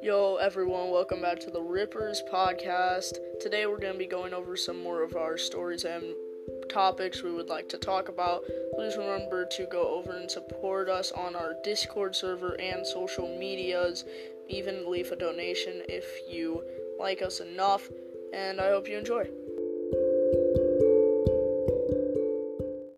Yo, everyone, welcome back to the Ripperz podcast. Today, we're going to be going over some more of our stories and topics we would like to talk about. Please remember to go over and support us on our Discord server and social medias. Even leave a donation if you like us enough, and I hope you enjoy.